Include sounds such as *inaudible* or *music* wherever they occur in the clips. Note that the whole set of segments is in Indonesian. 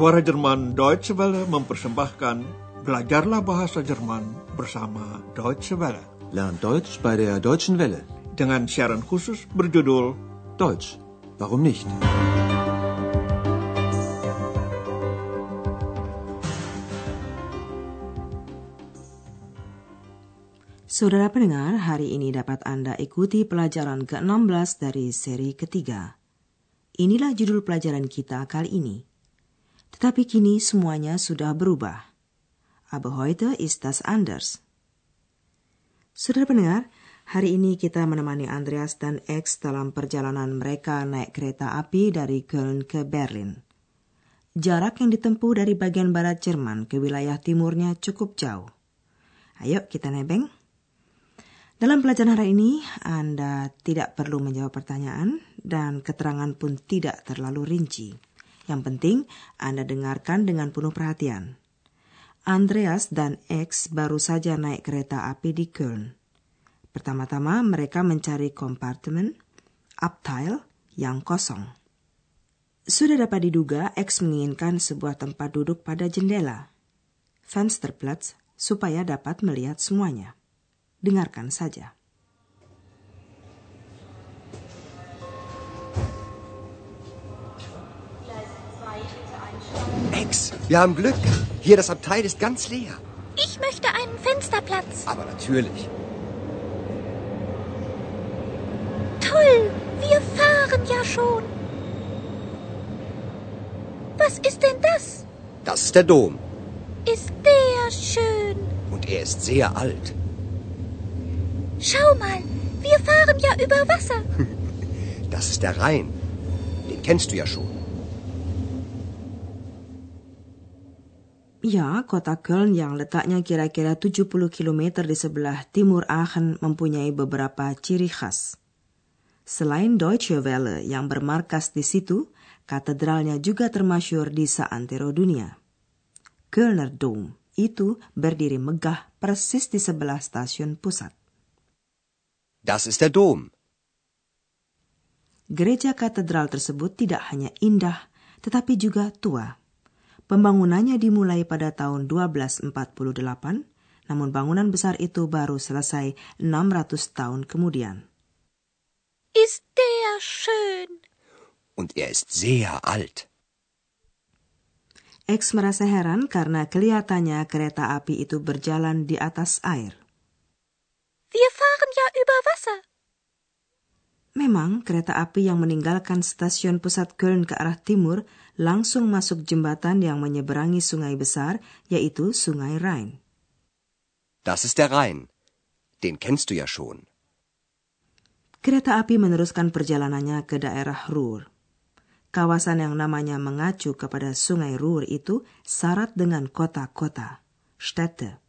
Suara Jerman Deutsche Welle mempersembahkan Belajarlah Bahasa Jerman bersama Deutsche Welle. Lern Deutsch bei der Deutschen Welle. Dengan siaran khusus berjudul Deutsch, warum nicht? Saudara pendengar, hari ini dapat Anda ikuti pelajaran ke-16 dari seri ketiga. Inilah judul pelajaran kita kali ini. Tetapi kini semuanya sudah berubah. Aber heute ist das anders. Saudara pendengar, hari ini kita menemani Andreas dan X dalam perjalanan mereka naik kereta api dari Köln ke Berlin. Jarak yang ditempuh dari bagian barat Jerman ke wilayah timurnya cukup jauh. Ayo kita nebeng. Dalam pelajaran hari ini, Anda tidak perlu menjawab pertanyaan dan keterangan pun tidak terlalu rinci. Yang penting, Anda dengarkan dengan penuh perhatian. Andreas dan X baru saja naik kereta api di Köln. Pertama-tama mereka mencari kompartemen, Abteil, yang kosong. Sudah dapat diduga X menginginkan sebuah tempat duduk pada jendela, Fensterplatz, supaya dapat melihat semuanya. Dengarkan saja. Wir haben Glück. Hier das Abteil ist ganz leer. Ich möchte einen Fensterplatz. Aber natürlich. Toll, wir fahren ja schon. Was ist denn das? Das ist der Dom. Ist der schön. Und er ist sehr alt. Schau mal, wir fahren ja über Wasser. *laughs* Das ist der Rhein. Den kennst du ja schon. Ya, kota Köln yang letaknya kira-kira 70 km di sebelah timur Aachen mempunyai beberapa ciri khas. Selain Deutsche Welle yang bermarkas di situ, katedralnya juga termasyur di seantero dunia. Kölner Dom itu berdiri megah persis di sebelah stasiun pusat. Das ist der Dom. Gereja katedral tersebut tidak hanya indah, tetapi juga tua. Pembangunannya dimulai pada tahun 1248, namun bangunan besar itu baru selesai 600 tahun kemudian. Ist der schön. Und er ist sehr alt. X merasa heran karena kelihatannya kereta api itu berjalan di atas air. Wir fahren ja über Wasser. Memang kereta api yang meninggalkan stasiun pusat Köln ke arah timur langsung masuk jembatan yang menyeberangi sungai besar, yaitu Sungai Rhein. Das ist der Rhein. Den kennst du ja schon. Kereta api meneruskan perjalanannya ke daerah Ruhr. Kawasan yang namanya mengacu kepada sungai Ruhr itu syarat dengan kota-kota, Städte.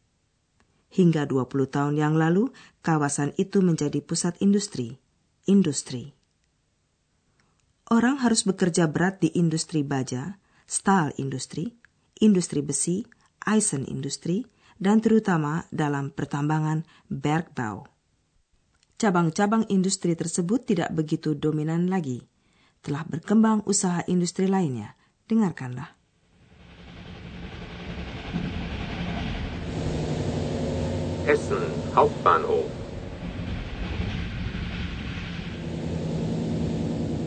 Hingga 20 tahun yang lalu, kawasan itu menjadi pusat industri, industri. Orang harus bekerja berat di industri baja, stahl industri, industri besi, Eisen industri, dan terutama dalam pertambangan Bergbau. Cabang-cabang industri tersebut tidak begitu dominan lagi. Telah berkembang usaha industri lainnya. Dengarkanlah. Essen Hauptbahnhof.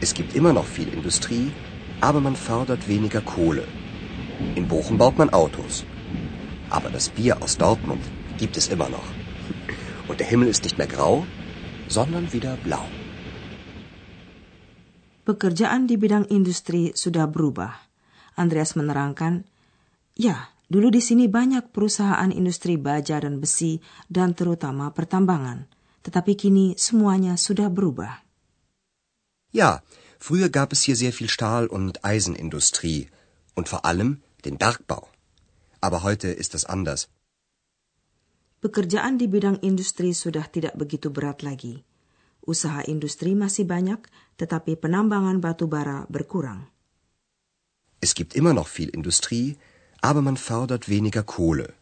Es gibt immer noch viel Industrie, aber man fördert weniger Kohle. In Bochum baut man Autos. Aber das Bier aus Dortmund gibt es immer noch. Und der Himmel ist nicht mehr grau, sondern wieder blau. Pekerjaan di bidang industri sudah berubah. Andreas menerangkan, ya, dulu di sini banyak perusahaan industri baja dan besi dan terutama pertambangan. Tetapi kini semuanya sudah berubah. Ja, früher gab es hier sehr viel Stahl- und Eisenindustrie und vor allem den Bergbau. aber heute ist es anders. Pekerjaan di bidang industri sudah tidak begitu berat lagi. Usaha industri masih banyak, tetapi penambangan batu bara berkurang. Es gibt immer noch viel Industrie, aber man fördert weniger Kohle.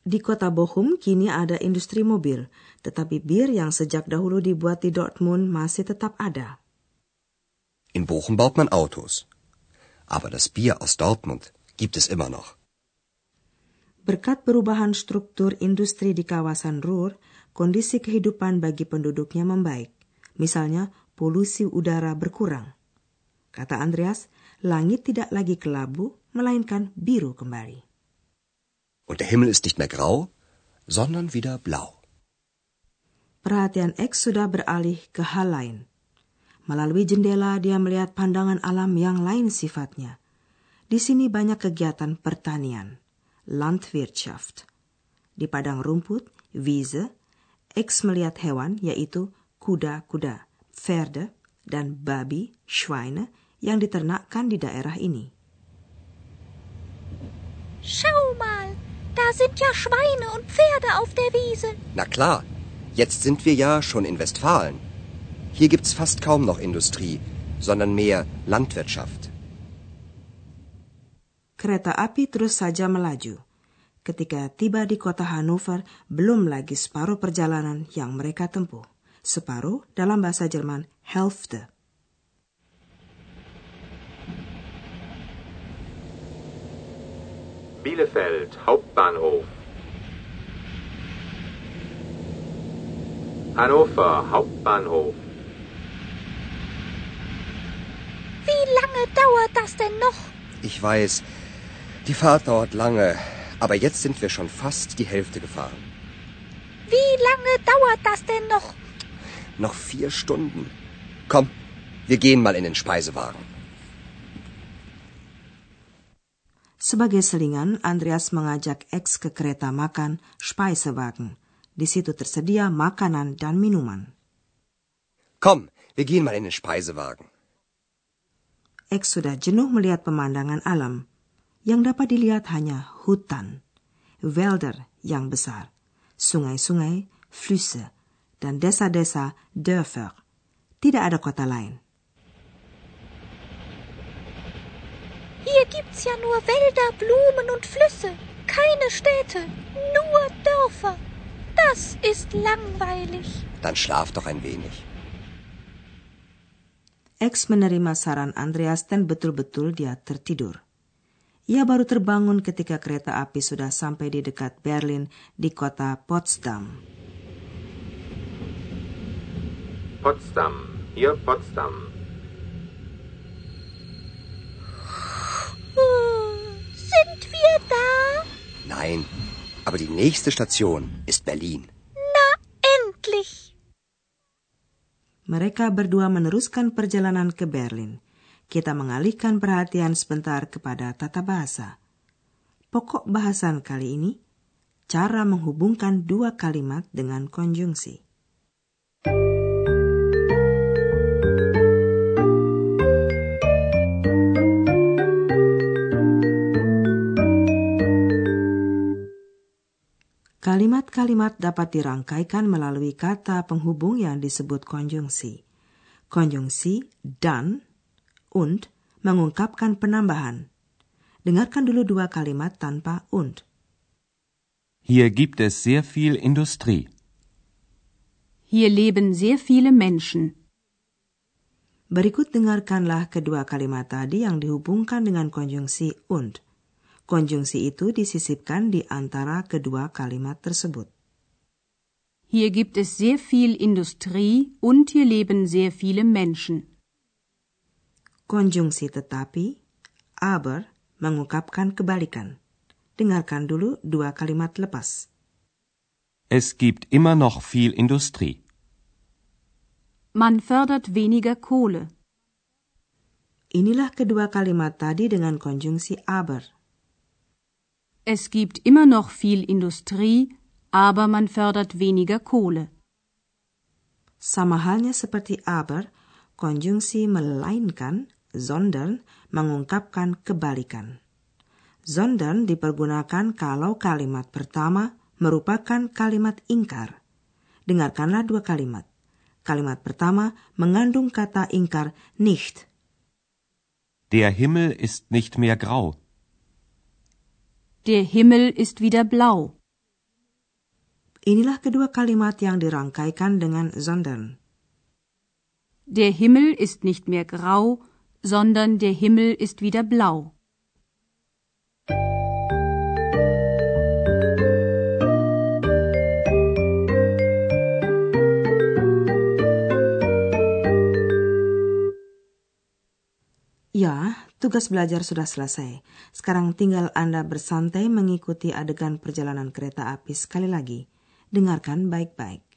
Di kota Bochum kini ada industri mobil, tetapi bir yang sejak dahulu dibuat di Dortmund masih tetap ada. In Bochum baut man Autos. Aber das Bier aus Dortmund gibt es immer noch. Berkat perubahan struktur industri di kawasan Ruhr, kondisi kehidupan bagi penduduknya membaik. Misalnya, polusi udara berkurang. Kata Andreas, langit tidak lagi kelabu, melainkan biru kembali. Und der Himmel ist nicht mehr grau, sondern wieder blau. Perhatian X sudah beralih ke hal lain. Melalui jendela dia melihat pandangan alam yang lain sifatnya. Di sini banyak kegiatan pertanian. Landwirtschaft. Di padang rumput, Wiese, X melihat hewan yaitu kuda-kuda, Pferde, dan babi, Schweine, yang diternakkan di daerah ini. Schau mal, sind ja Schweine und Pferde auf der Wiese. Na klar, jetzt sind wir ja schon in Westfalen. Hier gibt's fast kaum noch Industrie, sondern mehr Landwirtschaft. Kereta api terus saja melaju. Ketika tiba di kota Hannover, belum lagi separuh perjalanan yang mereka tempuh. Separuh dalam bahasa Jerman Hälfte. Bielefeld Hauptbahnhof. Hannover Hauptbahnhof. Wie lange dauert das denn noch? Ich weiß, die Fahrt dauert lange, aber jetzt sind wir schon fast die Hälfte gefahren. Wie lange dauert das denn noch? Noch vier Stunden. Komm, wir gehen mal in den Speisewagen. Sebagai selingan, Andreas mengajak X ke kereta makan Speisewagen. Di situ tersedia makanan dan minuman. Komm, wir gehen mal in den Speisewagen. X sudah jenuh melihat pemandangan alam. Yang dapat dilihat hanya hutan, Wälder yang besar, sungai-sungai, Flüsse, dan desa-desa Dörfer. Tidak ada kota lain. Hier gibt's ja nur Wälder, Blumen und Flüsse. Keine Städte, nur Dörfer. Das ist langweilig. Dann schlaf doch ein wenig. X menerima saran Andreas dan betul-betul dia tertidur. Ia baru terbangun ketika kereta api sudah sampai di dekat Berlin di kota Potsdam. Potsdam. Hier Potsdam. Nein, aber die nächste Station ist Berlin. Na, endlich. Mereka berdua meneruskan perjalanan ke Berlin. Kita mengalihkan perhatian sebentar kepada tata bahasa. Pokok bahasan kali ini, cara menghubungkan dua kalimat dengan konjungsi. Kalimat-kalimat dapat dirangkaikan melalui kata penghubung yang disebut konjungsi. Konjungsi dan und mengungkapkan penambahan. Dengarkan dulu dua kalimat tanpa und. Hier gibt es sehr viel Industrie. Hier leben sehr viele Menschen. Berikut dengarkanlah kedua kalimat tadi yang dihubungkan dengan konjungsi und. Konjungsi itu disisipkan di antara kedua kalimat tersebut. Hier gibt es sehr viel Industrie und hier leben sehr viele Menschen. Konjungsi tetapi, aber mengungkapkan kebalikan. Dengarkan dulu dua kalimat lepas. Es gibt immer noch viel Industrie. Man fördert weniger Kohle. Inilah kedua kalimat tadi dengan konjungsi aber. Es gibt immer noch viel Industrie, aber man fördert weniger Kohle. Sama halnya seperti aber, konjungsi melainkan, sondern mengungkapkan kebalikan. Sondern dipergunakan kalau kalimat pertama merupakan kalimat ingkar. Dengarkanlah dua kalimat. Kalimat pertama mengandung kata ingkar nicht. Der Himmel ist nicht mehr grau. Der Himmel ist wieder blau. Inilah kedua kalimat yang dirangkaikan dengan sondern. Der Himmel ist nicht mehr grau, sondern der Himmel ist wieder blau. Tugas belajar sudah selesai. Sekarang tinggal Anda bersantai mengikuti adegan perjalanan kereta api sekali lagi. Dengarkan baik-baik.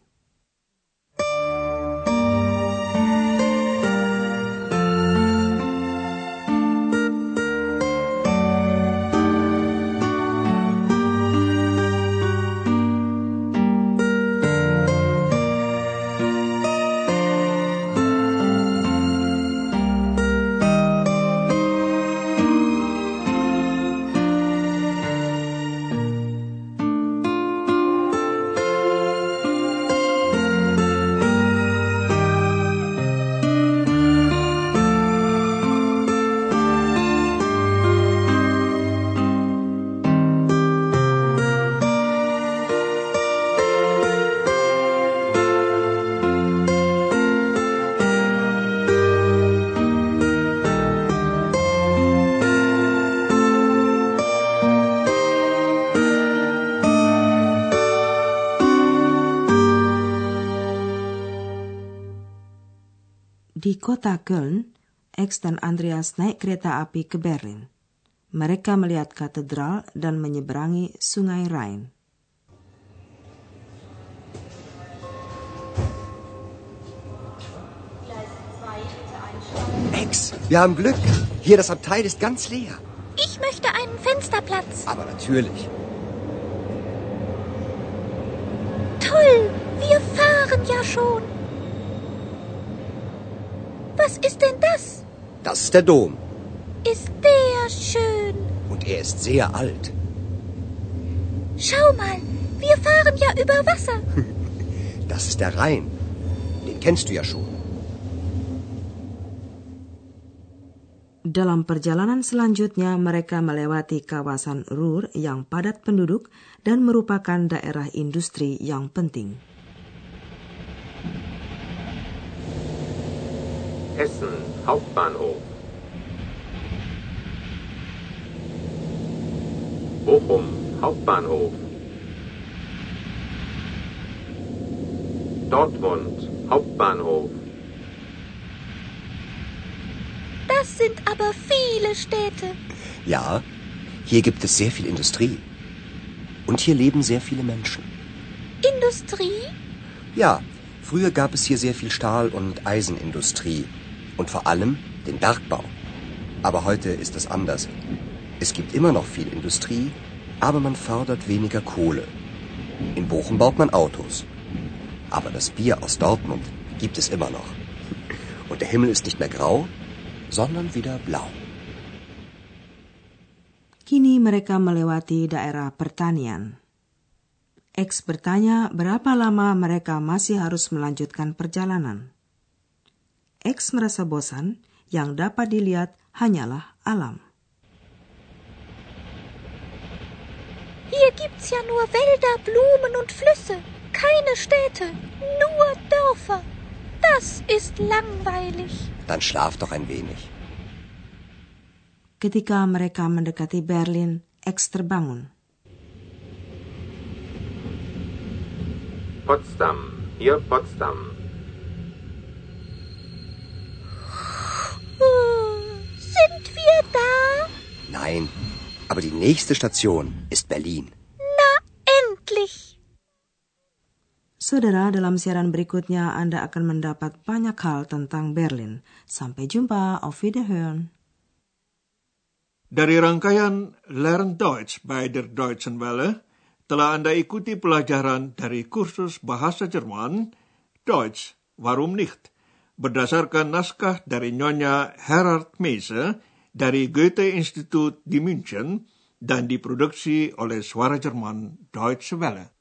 Di kota Köln, X dan Andreas naik kereta api ke Berlin. Mereka melihat katedral dan menyeberangi sungai Rhine. Ex, wir haben Glück. Hier das Abteil ist ganz leer. Ich möchte einen Fensterplatz. Aber natürlich. Toll, wir fahren ja schon. Was ist denn das? Das ist der Dom. Ist der schön. Und er ist sehr alt. Schau mal, wir fahren ja über Wasser. *laughs* Das ist der Rhein. Den kennst du ja schon. Dalam perjalanan selanjutnya, mereka melewati kawasan Ruhr yang padat penduduk dan merupakan daerah industri yang penting. Essen Hauptbahnhof. Bochum Hauptbahnhof. Dortmund Hauptbahnhof. Das sind aber viele Städte. Ja, hier gibt es sehr viel Industrie. Und hier leben sehr viele Menschen. Industrie? Ja, früher gab es hier sehr viel Stahl- und Eisenindustrie. Und vor allem den Bergbau. Aber heute ist es anders. Es gibt immer noch viel Industrie, aber man fördert weniger Kohle. In Bochum baut man Autos. Aber das Bier aus Dortmund gibt es immer noch. Und der Himmel ist nicht mehr grau, sondern wieder blau. Kini mereka melewati daerah pertanian. X bertanya berapa lama mereka masih harus melanjutkan perjalanan. X merasa bosan, yang dapat dilihat hanyalah alam. Hier gibt's ja nur Wälder, Blumen und Flüsse. Keine Städte, nur Dörfer. Das ist langweilig. Dann schlaf doch ein wenig. Ketika mereka mendekati Berlin, X terbangun. Potsdam. Hier Potsdam. Nein, aber die nächste Station ist Berlin. Na, endlich. Saudara, dalam siaran berikutnya Anda akan mendapat banyak hal tentang Berlin. Sampai jumpa, auf Wiederhören. Dari rangkaian Learn Deutsch by der Deutschen Welle, telah Anda ikuti pelajaran dari kursus bahasa Jerman, Deutsch, Warum nicht? Berdasarkan naskah dari Nyonya Herard Meise dari Goethe Institut di München dan diproduksi oleh Suara Jerman Deutsche Welle.